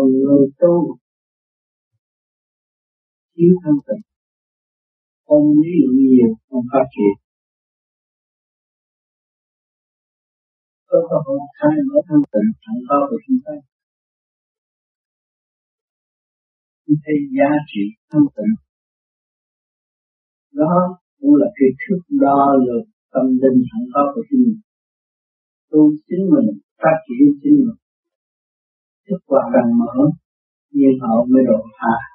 còn người tu thiếu thân tình ôm lý luận nhiều không phát triển có cơ hội khai mở thân tình sẵn bao giờ chúng ta chúng thấy giá trị thân tình đó cũng là cái thước đo lường tâm linh sẵn có của chính mình tu chính mình phát triển chính mình thức quả càng mở, nhưng họ mới độ tha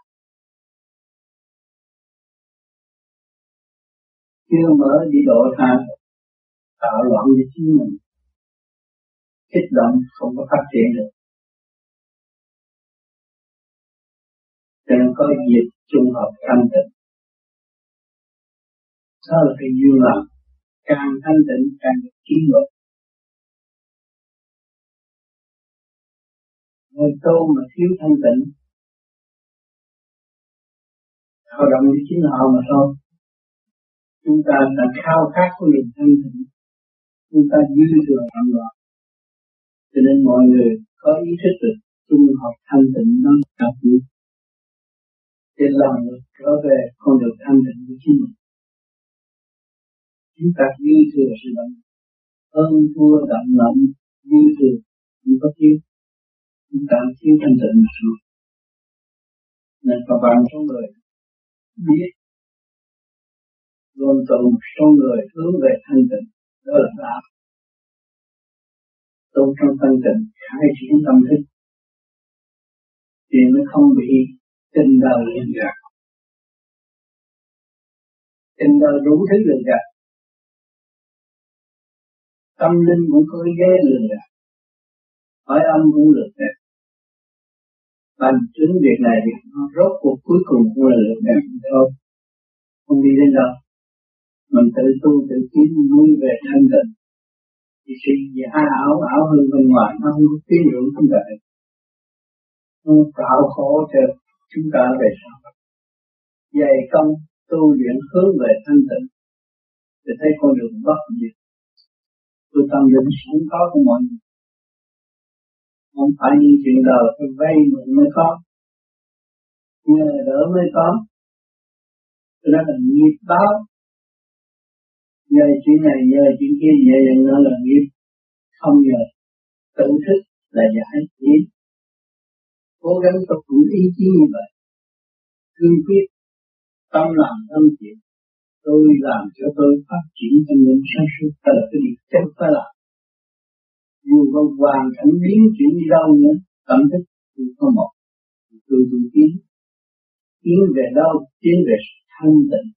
chưa mở đi độ tha tạo loạn cho chính mình. Kích động không có phát triển được. Cho nên có dịp trung hợp thanh tịnh. Đó là cái duyên lành càng thanh tịnh, càng được kiến luật. Người tu mà thiếu thanh tịnh hoạt động với chính họ mà thôi. Chúng ta đã khao khát của niềm thanh tịnh. Chúng ta dư thừa hạnh loạn cho nên mọi người có ý thức được chung học thanh tịnh nó đặc biệt để làm được trở về con đường thanh tịnh của chính mình. Chúng ta dư thừa sự động ơn thua đậm lặng dư thừa không có thiếu chúng ta thiếu thanh tịnh mà thôi. Nên có bạn số người biết luôn tụ một số người hướng về thanh tịnh, đó là đạo. Tu trong thanh tịnh, khai triển tâm thức, thì mới không bị tình đời lừa gạt tình đời đủ thứ lừa gạt tâm linh cũng có ghé lừa gạt hỏi âm cũng lực đẹp Thành chứng việc này thì rốt cuộc cuối cùng cũng là lực đẹp thôi không? Đi đến đâu. Mình tự tu, tự tiến nuôi về thanh tịnh. Thì sự gì ảo ảo hơn bên ngoài, nó không có tiến lượng không vậy nó tạo khổ cho chúng ta về sau. Dày công, tu luyện hướng về thanh tịnh. Thì thấy con đường bất diệt. Tôi tâm định sẵn có của mọi người không phải như chuyện đời phải vay mượn mới có. Nhờ đỡ mới có. Nên là nghiệp báo. Nhờ chuyện này, nhờ chuyện kia, nhờ dần nó là nghiệp. Không nhờ. Tự thức là giải nghiệp. Cố gắng tập đủ ý chí như vậy. Cương quyết tâm làm tâm chuyện. Tôi làm cho tôi phát triển tâm linh sáng suốt. Đó là cái điều chắc phải làm dù hoàn cảnh biến chuyển đi đâu nữa tâm thức tôi có một tôi tôi tiến tiến về đâu, tiến về thanh tịnh.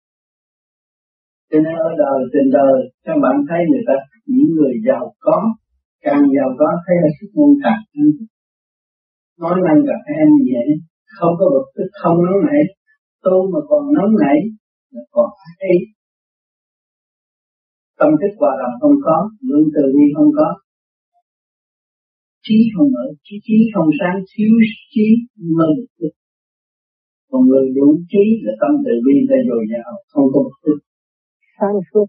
Cho nên ở đời, trên đời, các bạn thấy người ta, những người giàu có, càng giàu có, thấy là sức môn càng nói năng gặp em nhẹ, không có bực tức không nóng nảy. Tu mà còn nóng nảy, là còn hay tâm thức hòa đồng không có, lượng từ bi không có trí không mở trí trí không sáng thiếu trí mơ tức còn người đủ trí là tâm từ bi ta dồi dào không có bực tức sáng suốt.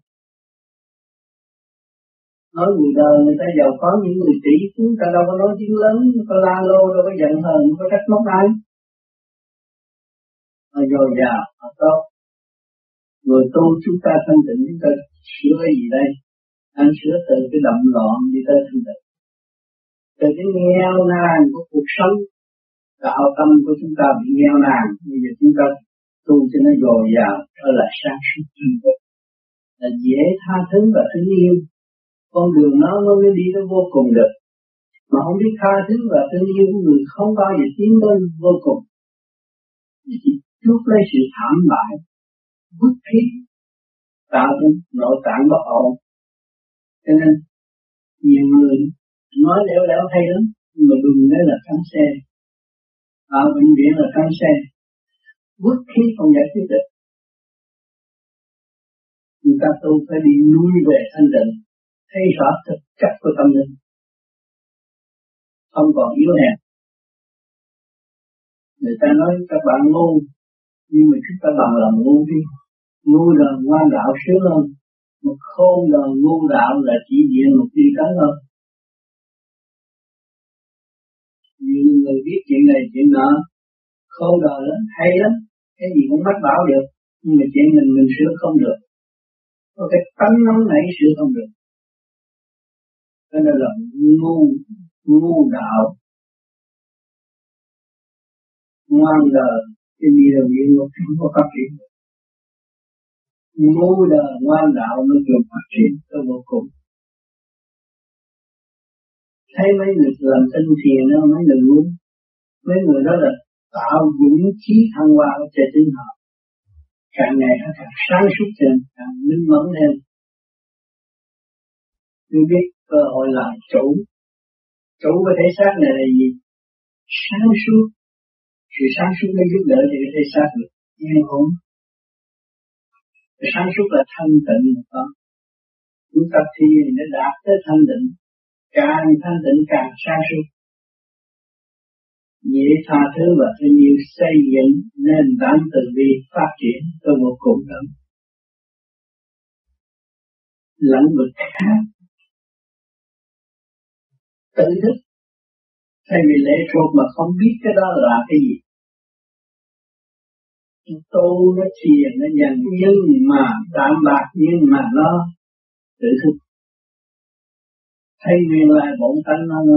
Nói người đời người ta giàu có những người tỷ chúng ta đâu có nói tiếng lớn có la lô đâu có giận hờn có trách móc ai. Mà dồi dào mà tốt. Người tu chúng ta thanh tịnh chúng ta sửa gì đây? Anh sửa từ cái động loạn đi tới thanh tịnh từ cái nghèo nàn của cuộc sống đạo tâm của chúng ta bị nghèo nàn. Bây giờ chúng ta tu cho nó dồi dào trở lại sáng suốt chân thực là dễ tha thứ và thương yêu. Con đường nó mới đi tới vô cùng được. Mà không biết tha thứ và thương yêu người không bao giờ tiến lên vô cùng. Chỉ chuốc lấy sự thảm bại, bức thiết, tạo nên nội tạng bất ổn. Cho nên, nhiều người nói lẻo lẻo hay lắm, nhưng mà đừng nói là khám xe. Ở bệnh viện là khám xe. Bức khí không giải quyết được. Chúng ta tu phải đi nuôi về thanh định, thấy rõ thực chất của tâm linh. Không còn yếu hèn. Người ta nói các bạn ngu, nhưng mà chúng ta bằng lòng ngu đi. Ngu là ngoan đạo sướng hơn. Một khôn là ngu đạo là chỉ diện một đi cắn hơn. Nhiều người biết chuyện này, chuyện nọ. Khôn đời lắm, hay lắm. Cái gì cũng bắt bảo được, nhưng mà chuyện mình mình sửa không được. Có cái tánh nóng nảy sửa không được. Cho nên là ngu ngu đạo. Ngoan đời cái đi là địa ngục không có phát triển ngu đời, ngoan đạo mới được phát triển tới vô cùng thấy mấy người làm tinh thiền đó, mấy người muốn, mấy người đó là tạo dũng khí thăng hoa cho trên họ càng ngày nó càng sáng suốt thêm, càng minh mẫn thêm. Tôi biết cơ hội làm chủ. Chủ cái thể xác này là gì? Sáng suốt. Sự sáng suốt nó giúp đỡ cho cái thể xác được yên ổn. Sáng suốt là thanh tịnh đó chúng ta thì để đạt tới thanh tịnh càng thanh tịnh càng sáng suốt dễ tha thứ và thương yêu xây dựng nền tảng từ bi phát triển tới một cùng đồng lãnh vực khác. Tự thức. Thay vì lệ thuộc mà không biết cái đó là cái gì. Tu nó thiền nó dần nhưng mà tạm bạc, nhưng mà nó tự thức thấy nguyên lai bổn tánh nó nó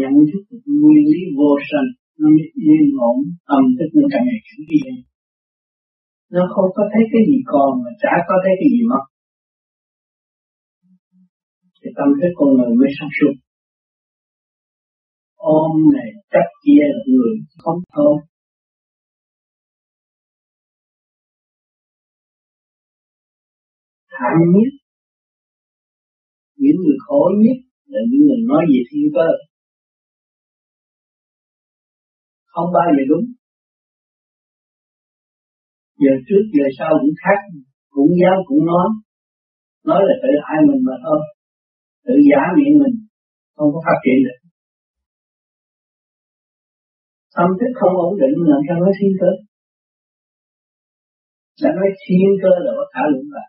nhận thức nguyên lý vô sanh, nó mới yên ổn, tâm thức nó càng ngày càng yên. Nó không có thấy cái gì còn mà chả có thấy cái gì mất. Thì tâm thức con người mới sáng suốt. Ôm này chấp kia là người không thôi. Thảm nhất, những người khổ nhất là những người nói về thiên cơ không bao giờ đúng. Giờ trước, giờ sau cũng khác, cũng dám, cũng nói. Nói là tự hại mình mà thôi. Tự giả miệng mình, không có phát triển được. Tâm thức không ổn định làm sao nói thiên cơ? Đã nói thiên cơ là có khả luận là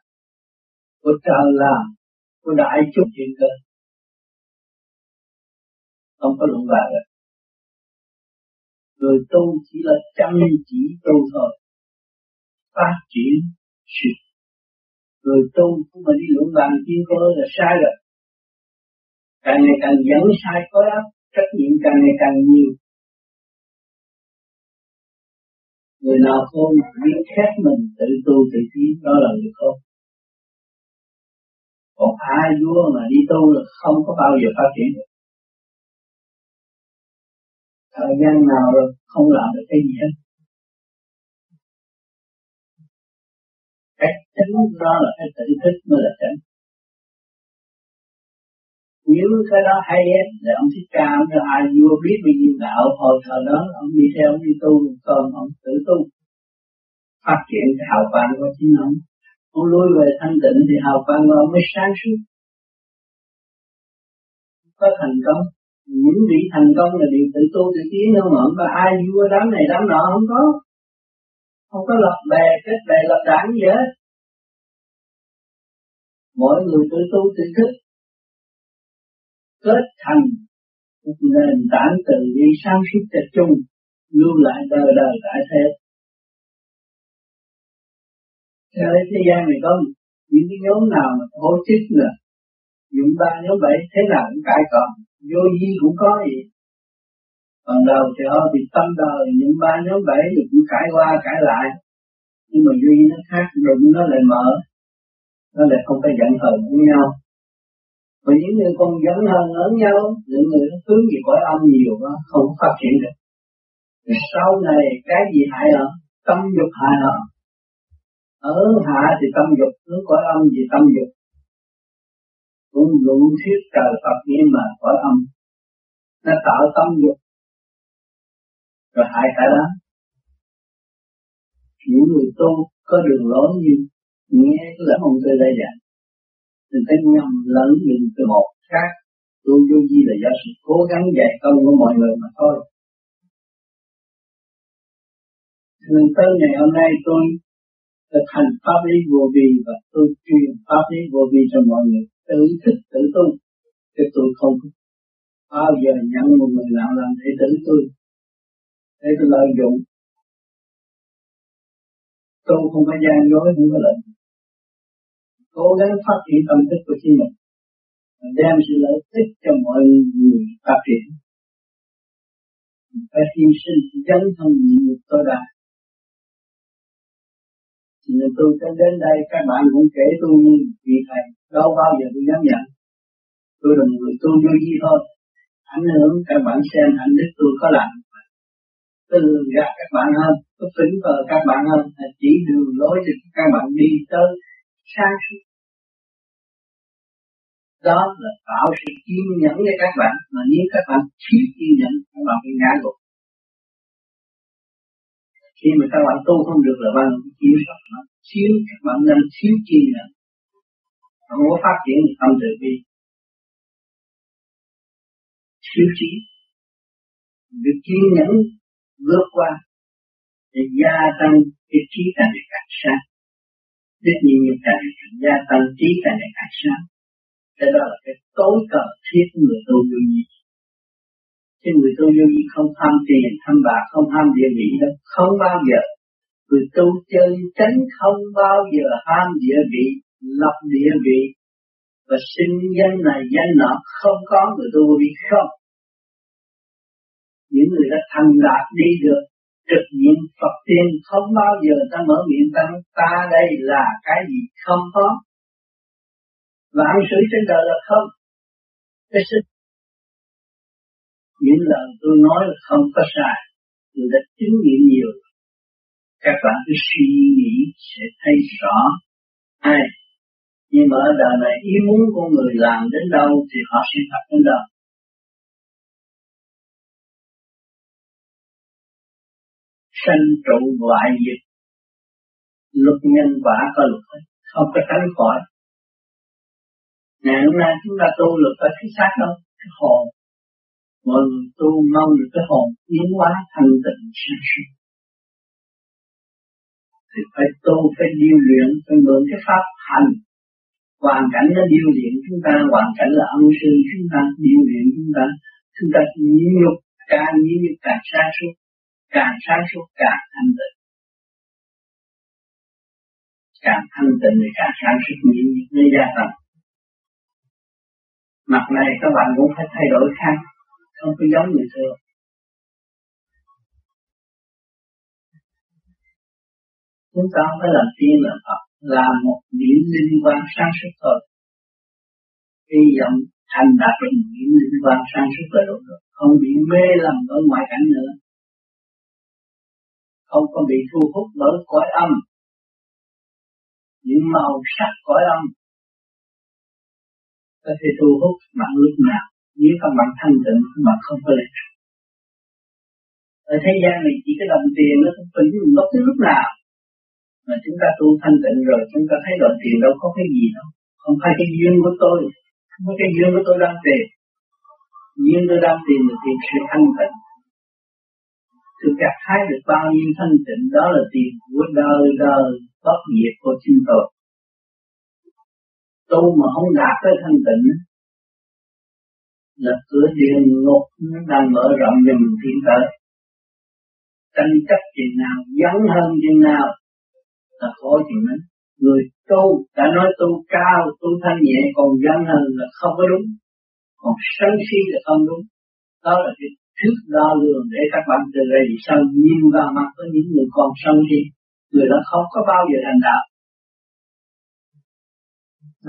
của trời làm của đại chúng thiên cơ không có luận bàn được người tu chỉ là chăm chỉ tu thôi. Phát triển sự. Người tu cũng mà đi luận bàn thiên cơ là sai rồi. Càng ngày càng dẫn sai khối óc trách nhiệm càng ngày càng nhiều. Người nào không biết khép mình, tự tu tự tiến, đó là người không. Còn ai vua mà đi tu là không có bao giờ phát triển được thời gian nào rồi không làm được cái gì hết. Cái chính đó là cái tự thức mới là chính nếu cái đó hay á là ông thích ca, ông cho ai vua biết bao nhiêu đạo, hồi thời đó ông đi theo, ông đi tu còn ông tự tu. Phát triển cái hào quang của chính ông. Ông lui về thanh tịnh thì hào quang của ông mới sáng suốt. Có thành công những vị thành công là đều tự tu tự tiến đâu mà không có ai vua đám này đám nọ không có. Không có lập bè, kết bè, lập đảng gì hết. Mỗi người tự tu tự thức. Kết thành một nền tảng từ bi sáng suốt tập chung, lưu lại đời đời tại thế. Cho nên thế gian này có những cái nhóm nào mà tổ chức là dụng ba nhóm bảy thế nào cũng cãi còn vô vi cũng có gì còn đầu thì họ bị tâm đời, những ba nhóm bảy thì cũng cãi qua cãi lại. Nhưng mà duy nó khác, đụng nó lại mở. Nó lại không phải giận hờn với nhau. Và những người còn giận hờn lẫn nhau, những người nó hướng về cõi âm nhiều nó không phát triển được. Thì sau này, cái gì hại họ? Tâm dục hại họ. Ở hạ thì tâm dục, hướng cõi âm thì tâm dục cũng luận thuyết trời Phật nghĩa mà cõi âm nó tạo tâm dục. Rồi hại cả đó những người tu có đường lối như nghe cái lời ông tôi đây dạy mình có nhầm lẫn những từ một khác. Tu vô di là do sự cố gắng dạy công của mọi người mà thôi. Nên tới ngày hôm nay tôi thực hành pháp lý vô vi và tôi truyền pháp lý vô vi cho mọi người tự thích tự tu. Chứ tôi không bao giờ nhận một người nào làm đệ tử tôi. Để tôi lợi dụng. Tôi không phải gian dối, không có lợi cố gắng phát triển tâm thức của chính mình. Đem sự lợi ích cho mọi người phát triển. Phải hy sinh, dấn thân nhịn nhục tôi đạt thì tôi sẽ đến đây, các bạn cũng kể tôi như vị thầy. Đâu bao giờ tôi dám nhận? Tôi là người tu vô vi thôi. Ảnh hưởng các bạn xem ảnh đức tôi có làm. Tôi lường gạt các bạn hơn tôi phỉnh vờ các bạn hơn chỉ đường lối cho các bạn đi tới sáng suốt. Đó là tạo sự kiên nhẫn cho các bạn, mà nếu các bạn thiếu kiên nhẫn, các bạn bị ngã gục. Khi mà các bạn tu không được là bằng kiểm soát nó thiếu các bạn nên thiếu chi nữa không có phát triển tâm từ bi. Thiếu trí. Việc kiên nhẫn vượt qua để gia tăng cái trí càng ngày càng sáng đức nhiên như càng ngày càng gia tăng trí càng ngày càng sáng thế đó là cái tối cần thiết của người tu vô vi. Chứ người tu vô vi không tham tiền, tham bạc, không tham địa vị đâu không bao giờ người tu chân tránh không bao giờ ham địa vị, lập địa vị. Và sinh danh này danh nọ không có người tu bị không. Những người đã thành đạt đi được, trực diện Phật tiên không bao giờ ta mở miệng ta ta đây là cái gì? Không có. Vạn sự trên đời là không. Cái sự những lần tôi nói là không có sai. Tôi đã chứng nghiệm nhiều các bạn cứ suy nghĩ sẽ thấy rõ. Hay nhưng mà ở đời này, ý muốn của người làm đến đâu thì họ sẽ thật đến đâu. Sanh trụ ngoại diệt. Luật nhân quả có luật không có tránh khỏi. Ngày hôm nay chúng ta tu luật có thấy xác đâu? Cái hồn. Mọi người tu mong được cái hồn. Tiến hóa thanh tịnh sáng suốt thì phải tu phải điều luyện, phải mượn cái pháp hành. Hoàn cảnh nó điều luyện chúng ta, hoàn cảnh là ân sư chúng ta, điều luyện chúng ta. Chúng ta nhịn nhục, càng nhịn nhục càng sáng suốt càng sáng suốt càng thanh tịnh. Càng thanh tịnh thì càng sáng suốt nhịn nhục nó gia tăng. Mặt này các bạn cũng phải thay đổi khác, không có giống người thường chúng ta phải làm tiên làm Phật là một điểm linh quan sáng suốt thôi. Hy vọng thành đạt được một điểm linh quan sáng suốt là đủ rồi. Không bị mê lầm ở ngoại cảnh nữa. Không có bị thu hút bởi cõi âm. Những màu sắc cõi âm có thể thu hút bạn lúc nào, nếu các bạn thanh tịnh các bạn không có lệ ở thế gian này chỉ cái đồng tiền nó cũng phải bất cứ lúc nào mà chúng ta tu thanh tịnh rồi, chúng ta thấy đoạn tiền đâu có cái gì đâu. Không phải cái duyên của tôi. Không phải cái duyên của tôi đang tìm. Duyên tôi đang tìm là tìm sự thanh tịnh. Sự gặt hái được bao nhiêu thanh tịnh, đó là tiền của đời đời bất diệt của chính tôi. Tu mà không đạt tới thanh tịnh, là cửa địa ngục nó đang mở rộng cho mình tiến tới. Tranh chấp chừng nào dấn hơn chừng nào là khổ thì đó người tu đã nói tu cao, tu thanh nhẹ, còn dân hơn là không có đúng. Còn sân si là không đúng. Đó là cái thước đo lường để các bạn từ đây sau nhìn vào mặt của những người còn sân si. Người đó không có bao giờ thành đạo.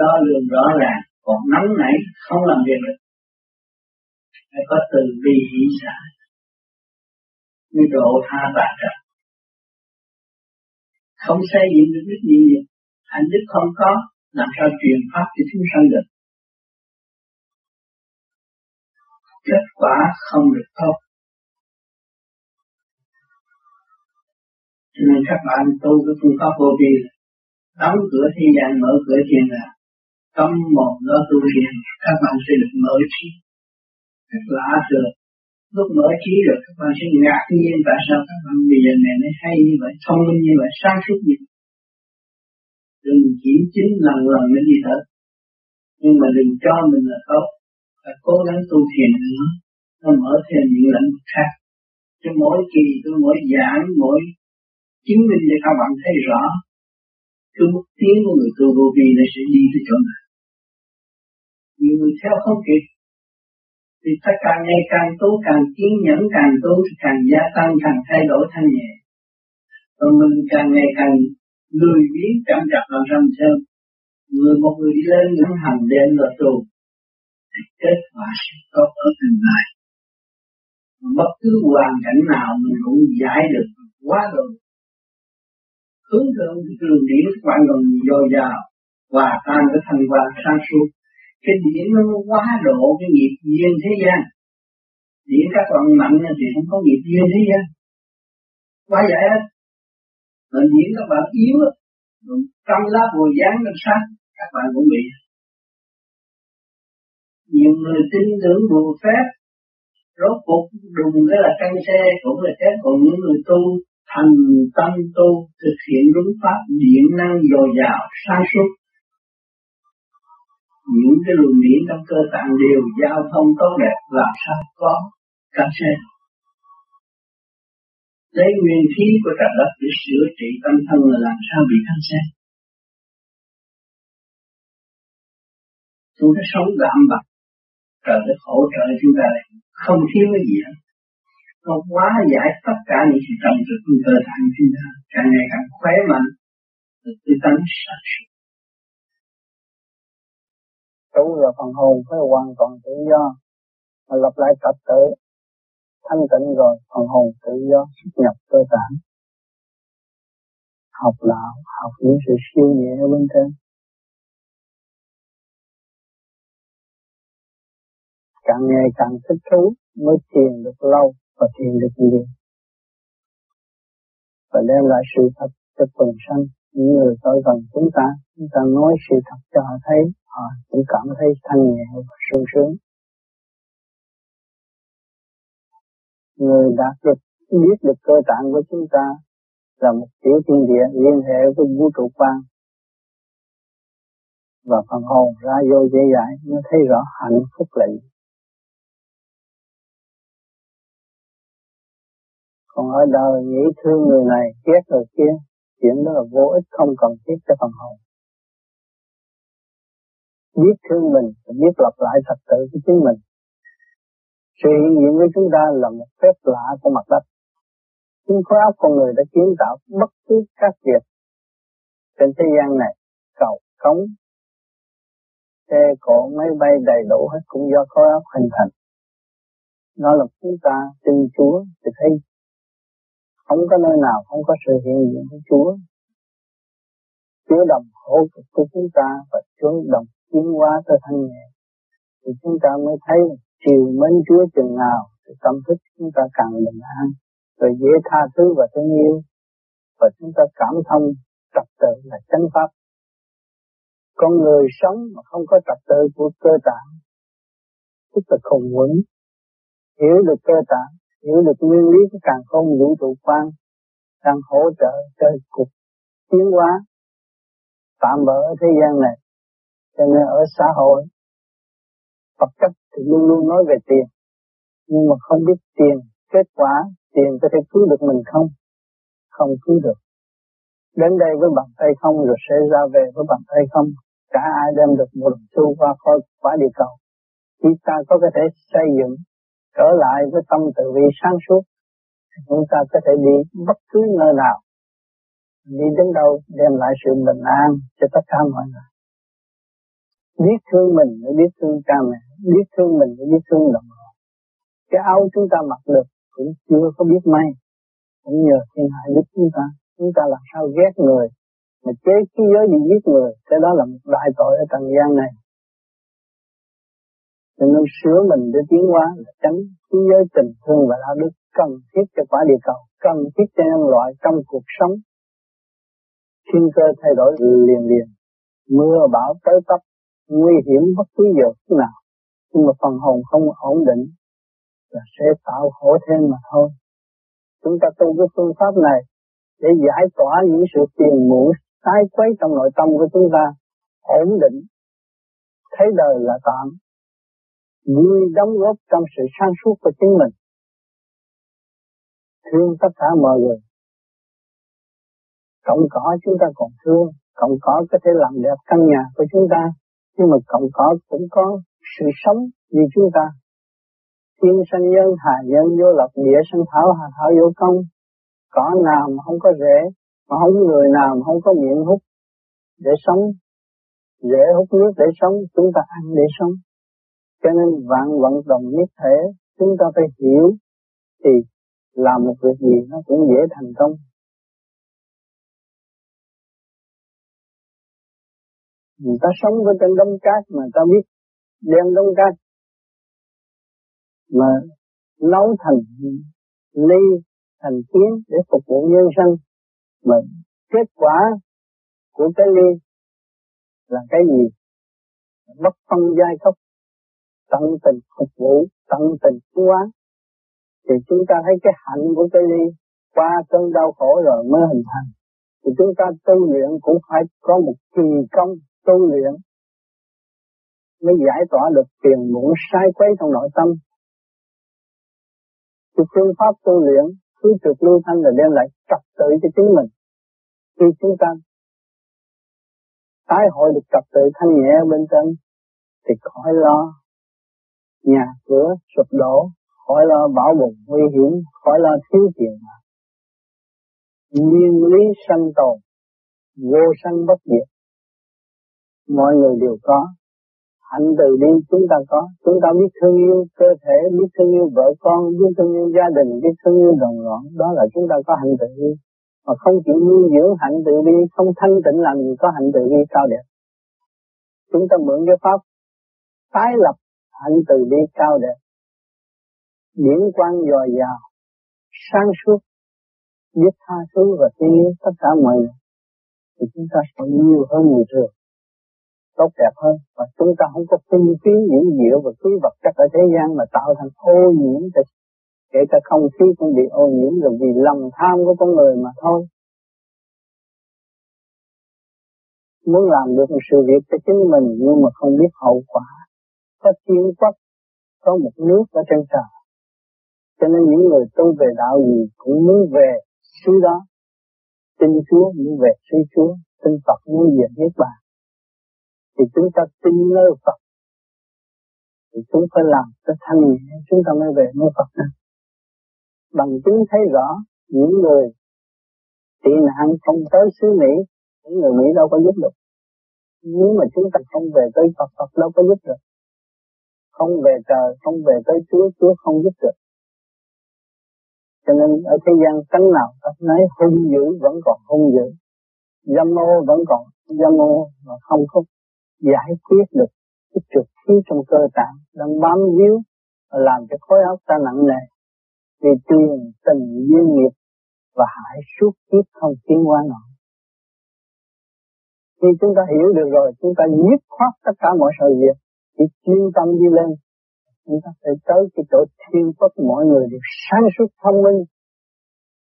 Đo lường rõ ràng, còn nóng nảy không làm việc được. Phải có từ bi hỷ xả mới độ tha bạc trần không xây dựng được đức gì nhục hạnh đức không có làm sao truyền pháp cho chúng sanh được. Kết quả không được tốt. Cho nên các bạn tu cái phương pháp vô vi đóng cửa thế gian mở cửa thiên đàng. Tâm một đó tu thiền, các bạn sẽ được mở trí. Rất lạ thường lúc mở trí rồi các bạn sẽ ngạc nhiên tại sao các bạn bây giờ này hay như vậy, thông minh như vậy, sáng suốt như vậy đừng chỉ chính lần lần mới đi thật nhưng mà đừng cho mình là tốt. Phải cố gắng tu thiền nữa nó. Mở thêm những lĩnh vực khác. Cho mỗi kỳ tôi mỗi giảng, mỗi chứng minh để các bạn thấy rõ cứ bước tiến của người tu vô vi nó sẽ đi tới chỗ nào. Nhiều người theo không kịp. Thì ta càng ngày càng tu, càng kiên nhẫn, càng tu thì càng gia tăng, càng thay đổi thanh nhẹ còn mình càng ngày càng lười biếng chậm chạp làm râm sơn người một người đi lên những hành đêm là tù. Thì kết quả sẽ có ở tương lai bất cứ hoàn cảnh nào mình cũng giải được quá rồi. Hướng thượng thì trường điển các bạn còn dồi dào và tan cái thành quả sáng suốt. Cái điển nó quá độ cái nghiệp duyên thế gian. Điển các bạn mạnh thì không có nghiệp duyên thế gian. Quá giải hết mà điển các bạn yếu trong lá bùi dáng làm sáng, các bạn cũng bị nhiều người tin tưởng bùa phép rốt cuộc đùng cái là căn xe cũng là chết còn những người tu thành tâm tu thực hiện đúng pháp điện năng dồi dào sáng suốt. Những cái luồng điển trong cơ tạng đều giao thông tốt đẹp làm sao có căn xe lấy nguyên khí của trời đất để sửa trị tâm thân là làm sao bị căn xe chúng ta sống đạm bạc trời đất hỗ trợ chúng ta này không thiếu cái gì hết. Nó quá giải tất cả những sự trong trực của cơ thể chúng ta. Càng ngày càng khỏe mạnh, được tư tánh sạch suốt tu là phần hồn phải hoàn toàn tự do, mà lập lại trật tự thanh tịnh rồi, phần hồn tự do, xuất nhập cơ bản học lão học những sự siêu nhẹ ở bên trên. Càng ngày càng thích thú mới thiền được lâu và thiền được nhiều. Và đem lại sự thật cho quần sanh, những người tới gần chúng ta chúng ta nói sự thật cho họ thấy, họ cũng cảm thấy thanh nhẹ và sung sướng. Người đạt được biết được cơ tạng của chúng ta là một tiểu thiên địa liên hệ với vũ trụ quan và phần hồn ra vô dễ dãi nó thấy rõ hạnh phúc là gì. Còn ở đời nghĩ thương người này, ghét người kia, chuyện đó là vô ích, không cần thiết cho phần hồn. Biết thương mình, biết lập lại thật tự của chính mình sự hiện diện của chúng ta là một phép lạ của mặt đất chính khối óc con người đã kiến tạo bất cứ các việc trên thế gian này cầu cống, xe cộ, máy bay đầy đủ hết cũng do khối óc hình thành nó là chúng ta tin Chúa thì thấy không có nơi nào không có sự hiện diện của Chúa. Chúa đồng hỗ trợ của chúng ta và Chúa đồng tiến hóa tới thanh nhẹ. Thì chúng ta mới thấy chiều mến Chúa chừng nào thì tâm thức chúng ta càng bình an, rồi dễ tha thứ và thương yêu. Và chúng ta cảm thông trật tự là chánh pháp. Con người sống mà không có trật tự của cơ tạng, tức là khùng quẩn, hiểu được cơ tạng hiểu được nguyên lý của càng không vũ trụ quan đang hỗ trợ cho cuộc tiến hóa tạm bỡ ở thế gian này cho nên ở xã hội phật chất thì luôn luôn nói về tiền. Nhưng mà không biết tiền kết quả, tiền có thể cứu được mình không? Không cứu được. Đến đây với bàn tay không rồi sẽ ra về với bàn tay không? Cả ai đem được một đồng xu qua khỏi quả địa cầu. Chỉ ta có thể xây dựng, trở lại với tâm từ vị sáng suốt. Chúng ta có thể đi bất cứ nơi nào. Đi đến đâu, đem lại sự bình an cho tất cả mọi người biết thương mình để biết thương cha mẹ biết thương mình để biết thương đồng hồ. Cái áo chúng ta mặc được cũng chưa có biết may. Cũng nhờ thiên hạ giúp chúng ta. Chúng ta làm sao ghét người mà chế khí giới đi giết người. Cái đó là một đại tội ở trần gian này. Cho nên sửa mình để tiến hóa là tránh khí giới tình thương và đạo đức cần thiết cho quả địa cầu, cần thiết cho nhân loại trong cuộc sống. Thiên cơ thay đổi liền liền, mưa bão tới tấp, nguy hiểm bất cứ giờ phút nào. Nhưng mà phần hồn không ổn định là sẽ tạo khổ thêm mà thôi. Chúng ta tu cái phương pháp này để giải tỏa những sự tiền muộn, sai quấy trong nội tâm của chúng ta, ổn định, thấy đời là tạm, vui đóng góp trong sự sáng suốt của chính mình thương tất cả mọi người cộng cỏ chúng ta còn thương, cộng cỏ có thể làm đẹp căn nhà của chúng ta nhưng mà cộng cỏ cũng có sự sống như chúng ta. Thiên sanh nhân, hà nhân, vô lập, địa sanh, thảo, hà thảo, vô công. Cỏ nào mà không có rễ, mà không có người nào mà không có miệng hút để sống rễ hút nước để sống, chúng ta ăn để sống. Cho nên vạn vận động nhất thể, chúng ta phải hiểu thì làm một việc gì nó cũng dễ thành công. Người ta sống với trên đông cát mà ta biết, đem đông cát mà nấu thành ly, thành kiến để phục vụ nhân sinh mà kết quả của cái ly là cái gì? Bất phân giai cấp, tận tình phục vụ, tận tình cứu hóa. thì chúng ta thấy cái hạnh của cái ly qua cơn đau khổ rồi mới hình thành. Thì chúng ta tu luyện cũng phải có một kỳ công tu luyện, mới giải tỏa được tiền muộn sai quấy trong nội tâm. Thì phương pháp tu luyện cứ trực lưu thanh là đem lại trật tự cho chính mình. Khi chúng ta tái hội được trật tự thanh nhẹ bên trên, thì khỏi lo nhà cửa sụp đổ, khỏi lo bão bùng nguy hiểm, khỏi lo thiếu tiền nguyên lý sanh tồn, vô sanh bất diệt mọi người đều có. Hạnh từ bi chúng ta có. Chúng ta biết thương yêu cơ thể, biết thương yêu vợ con, biết thương yêu gia đình, biết thương yêu đồng loại đó là chúng ta có hạnh từ bi. Mà không chịu nuôi dưỡng hạnh từ bi, không thanh tịnh làm gì có hạnh từ bi cao đẹp. Chúng ta mượn cái pháp tái lập hạnh từ bi cao đẹp. Điển quan dồi dào, sáng suốt, biết tha thứ và thương yêu tất cả mọi người. Thì chúng ta sẽ nhiều hơn người thường tốt đẹp hơn. Và chúng ta không có tinh phí những diệu và khí vật chất ở thế gian mà tạo thành ô nhiễm cho kể cả không khí cũng bị ô nhiễm rồi vì lòng tham của con người mà thôi. Muốn làm được một sự việc cho chính mình nhưng mà không biết hậu quả. Có thiên quốc, có một nước ở trên trời. Cho nên những người tu về đạo gì cũng muốn về suy đó. Tin Chúa, muốn về suy Chúa. Tin Phật muốn về Niết Bàn thì chúng ta tin nơi Phật. Thì chúng phải làm cho thanh nhẹ, chúng ta mới về nơi Phật này bằng chứng thấy rõ, những người tị nạn không tới xứ Mỹ, những người Mỹ đâu có giúp được. Nếu mà chúng ta không về tới Phật Phật đâu có giúp được. Không về trời, không về tới Chúa Chúa không giúp được. Cho nên ở thế gian cánh nào ta nói hung dữ vẫn còn hung dữ. Dâm ô vẫn còn dâm ô mà không có giải quyết được cái trục khí trong cơ tạng, đang bám víu, làm cho khối óc ta nặng nề. Vì tiền tình duyên nghiệp và hại suốt kiếp không tiến qua nổi. Khi chúng ta hiểu được rồi, chúng ta dứt khoát tất cả mọi sự việc, chỉ chuyên tâm đi lên. Chúng ta phải tới cái chỗ thiên quốc mọi người đều sáng suốt thông minh,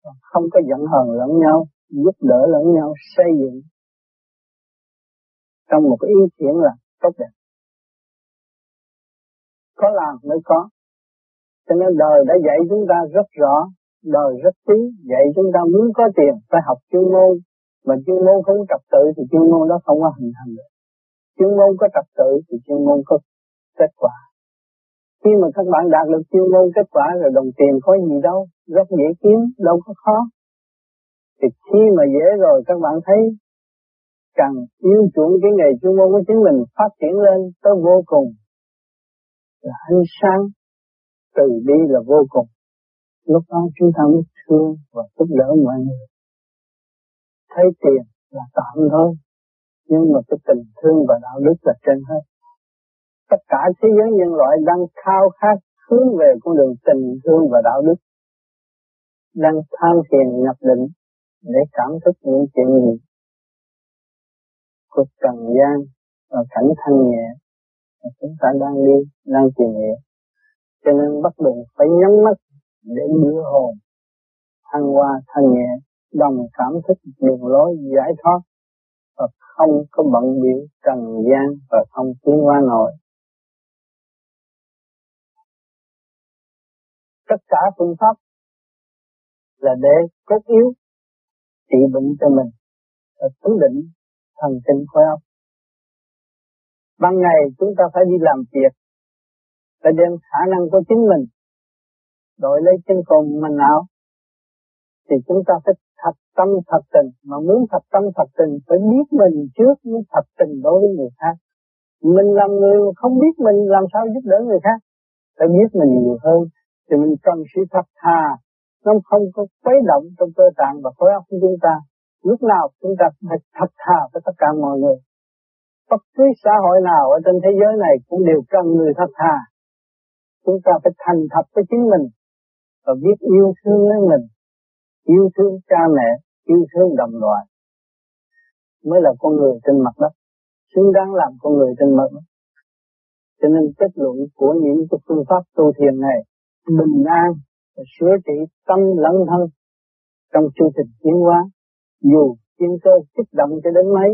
và không có giận hờn lẫn nhau, giúp đỡ lẫn nhau, xây dựng trong một cái ý chuyện là tốt đẹp. Có làm mới có. Cho nên đời đã dạy chúng ta rất rõ, đời rất tí dạy chúng ta muốn có tiền, phải học chuyên môn. Mà chuyên môn không trật tự thì chuyên môn đó không có hình thành được. Chuyên môn có trật tự thì chuyên môn có kết quả. Khi mà các bạn đạt được chuyên môn kết quả rồi đồng tiền có gì đâu rất dễ kiếm đâu có khó. Thì khi mà dễ rồi các bạn thấy cần yêu chuộng cái nghề chuyên môn của chính mình phát triển lên tới vô cùng. Là ánh sáng từ bi là vô cùng. Lúc đó chúng ta mới thương và giúp đỡ mọi người. Thấy tiền là tạm thôi, nhưng mà cái tình thương và đạo đức là trên hết. Tất cả thế giới nhân loại đang khao khát hướng về con đường tình thương và đạo đức, đang tham thiền nhập định để cảm thức những chuyện gì của trần gian và cảnh thanh nhẹ. Chúng ta đang đi, đang tìm hiểu. Cho nên bắt buộc phải nhắm mắt để đưa hồn thăng hoa thanh nhẹ, đồng cảm thức đường lối giải thoát và không có bận biểu trần gian và không tiến hóa nổi. Tất cả phương pháp là để cốt yếu trị bệnh cho mình và ấn định thần kinh khối óc. Ban ngày chúng ta phải đi làm việc, phải đem khả năng của chính mình đổi lấy chân cùng mình nào, thì chúng ta phải thật tâm thật tình mà muốn thật tâm thật tình phải biết mình trước mới thật tình đối với người khác. Mình làm người không biết mình làm sao giúp đỡ người khác phải biết mình nhiều hơn. Thì mình cần sự thật thà nó không có quấy động trong cơ tạng và khối óc của chúng ta lúc nào cũng gặp phải thật thà với tất cả mọi người. Bất cứ xã hội nào ở trên thế giới này cũng đều cần người thật thà. Chúng ta phải thành thật với chính mình và biết yêu thương lấy mình, yêu thương cha mẹ, yêu thương đồng loại mới là con người trên mặt đất, xứng đáng làm con người trên mặt đất. Cho nên kết luận của những cái phương pháp tu thiền này bình an và sửa trị tâm lẫn thân trong chương trình tiến hóa dù thiên cơ kích động cho đến mấy,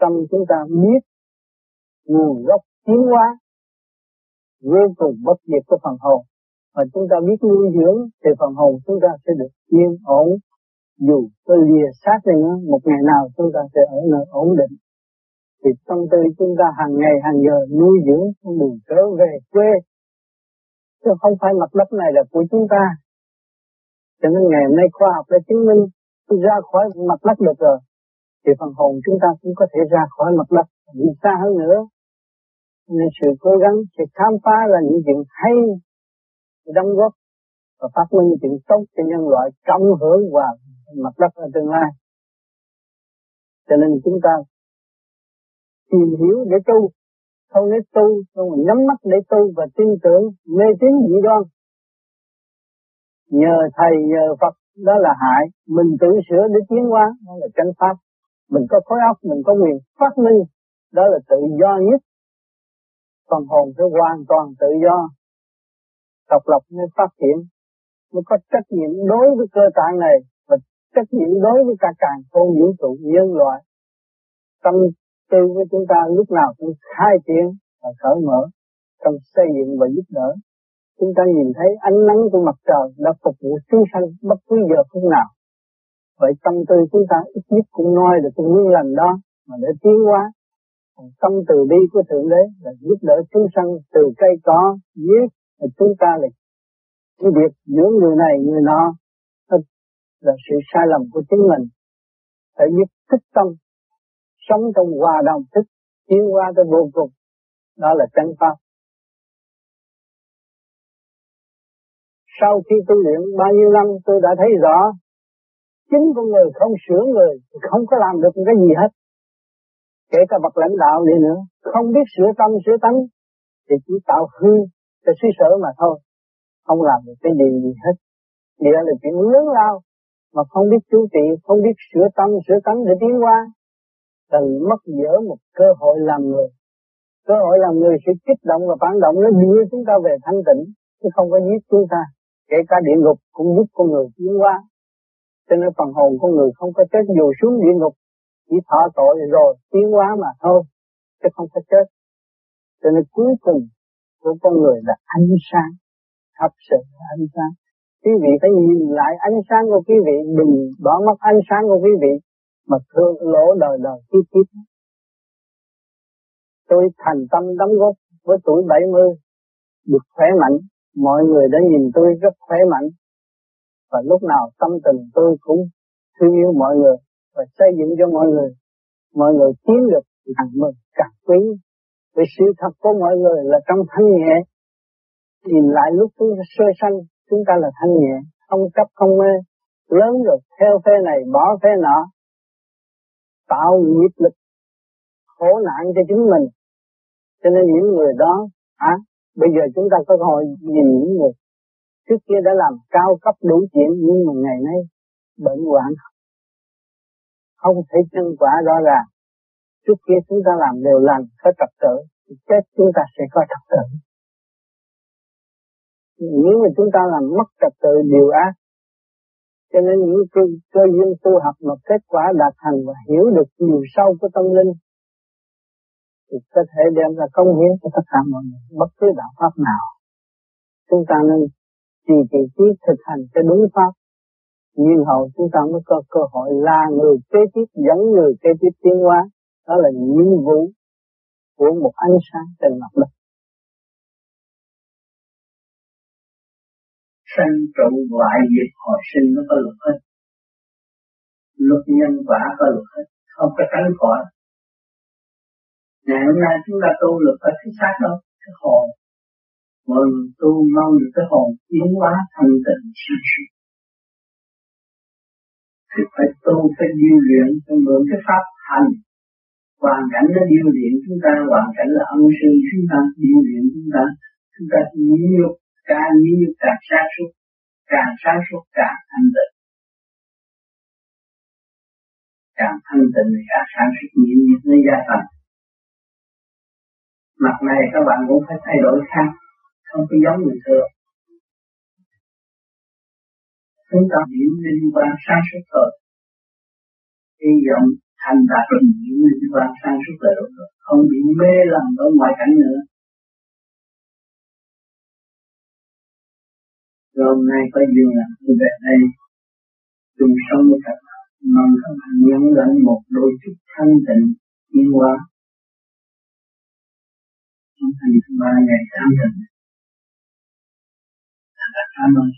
tâm chúng ta biết nguồn gốc tiến hóa vô cùng bất diệt của phần hồn. Và chúng ta biết nuôi dưỡng thì phần hồn chúng ta sẽ được yên ổn. Dù có lìa sát đi nữa, một ngày nào chúng ta sẽ ở nơi ổn định. Thì tâm tư chúng ta hàng ngày hàng giờ nuôi dưỡng con đường trở về quê. Chứ không phải mặt đất này là của chúng ta. Cho nên ngày hôm nay khoa học đã chứng minh ra khỏi mặt đất được rồi thì phần hồn chúng ta cũng có thể ra khỏi mặt đất đi xa hơn nữa nên sự cố gắng sẽ khám phá ra những chuyện hay đóng góp và phát minh những chuyện tốt cho nhân loại cộng hưởng và mặt đất ở tương lai. Cho nên chúng ta tìm hiểu để tu, không để tu, không nhắm mắt để tu và tin tưởng mê tín dị đoan. Nhờ thầy, nhờ Phật đó là hại, mình tự sửa để tiến hóa, đó là chánh pháp. Mình có khối óc, mình có quyền phát minh, đó là tự do nhất. Phần hồn sẽ hoàn toàn tự do, độc lập mới phát triển, mới có trách nhiệm đối với cơ tạng này và trách nhiệm đối với cả càng không vũ trụ nhân loại. Tâm tư của chúng ta lúc nào cũng khai triển và cởi mở trong xây dựng và giúp đỡ. Chúng ta nhìn thấy ánh nắng của mặt trời đã phục vụ chúng sanh bất cứ giờ phút nào. Vậy tâm tư chúng ta ít nhất cũng noi được cái nguyên lành đó mà để tiến hóa. Còn tâm từ bi của Thượng Đế là giúp đỡ chúng sanh từ cây cỏ, giết và chúng ta là cái việc giữa người này người nọ là sự sai lầm của chính mình phải biết thích tâm sống trong hòa đồng thích tiến qua tới vô cùng đó là chân pháp sau khi tu luyện bao nhiêu năm, tôi đã thấy rõ, chính con người không sửa người thì không có làm được cái gì hết. Kể cả bậc lãnh đạo đi nữa, không biết sửa tâm, sửa tánh, thì chỉ tạo hư cho suy sở mà thôi. Không làm được cái gì gì hết. Địa là chuyện lớn lao, mà không biết chú trị không biết sửa tâm, sửa tánh để tiến qua cần mất dở một cơ hội làm người. Cơ hội làm người sẽ kích động và phản động, nó đưa chúng ta về thanh tịnh, chứ không có giết chúng ta kể cả địa ngục cũng giúp con người tiến qua cho nên phần hồn con người không có chết, dù xuống địa ngục, chỉ thọ tội rồi tiến hóa mà thôi, chứ không có chết. Cho nên cuối cùng của con người là ánh sáng, thật sự là ánh sáng. Quý vị phải nhìn lại ánh sáng của quý vị, đừng bỏ mất ánh sáng của quý vị, mà thương lỗ đời đời tiếp tiếp tôi thành tâm đóng góp với tuổi 70 được khỏe mạnh mọi người đã nhìn tôi rất khỏe mạnh. Và lúc nào tâm tình tôi cũng thương yêu mọi người và xây dựng cho mọi người. Mọi người tiến được càng mừng càng quý. Vì sự thật của mọi người là trong thanh nhẹ. Nhìn lại lúc chúng ta sơ sanh chúng ta là thanh nhẹ không chấp không mê. Lớn rồi theo phe này bỏ phe nọ. Tạo nghiệp lực khổ nạn cho chính mình. Cho nên những người đó à, bây giờ chúng ta có cơ hội nhìn những người trước kia đã làm cao cấp đủ chuyện nhưng mà ngày nay bệnh hoạn. Không thể chân quả rõ ràng. Trước kia chúng ta làm đều lành có trật tự thì chết chúng ta sẽ có trật tự. Nếu mà chúng ta làm mất trật tự điều ác cho nên những cơ, cơ duyên tu học mà kết quả đạt thành và hiểu được nhiều sâu của tâm linh thì có thể đem ra công hiến cho tất cả mọi người, bất cứ đạo pháp nào. Chúng ta nên trì trì trí thực hành cái đúng pháp. Nhiên hậu chúng ta mới có cơ hội là người kế tiếp, dẫn người kế tiếp tiến hóa. Đó là nhiệm vụ của một ánh sáng trên mặt đất. Sanh trụ ngoại diệt hồi sinh nó có luật hết. Luật nhân quả có luật hết. Không có tránh khỏi ngày hôm nay chúng ta tu được cái cái xác đâu cái hồn. Mình tu mong được cái hồn tiến hóa thanh tịnh sáng suốt thì phải tu phải điều luyện, phải mượn cái pháp hành. Hoàn cảnh nó điều luyện chúng ta, hoàn cảnh là ân sư chúng ta điều luyện chúng ta. Chúng ta nhiều càng nhiều càng sáng suốt, càng sáng suốt càng thanh tịnh. Càng thanh tịnh càng sáng suốt nhiều nhiệt nó gia tăng mặt này các bạn cũng phải thay đổi khác, không có giống người thường chúng ta hiểu liên quan sáng suốt thôi hy vọng thành đạt được những liên quan sáng suốt rồi. Không bị mê lầm ở ngoài cảnh nữa. Rồi hôm nay có duyên là tôi về đây, chung sống với các bạn. Mong các bạn nhấn lãnh một đôi chút thanh tịnh, yên hòa chúng thành thứ ba ngày tam tịnh cảm ơn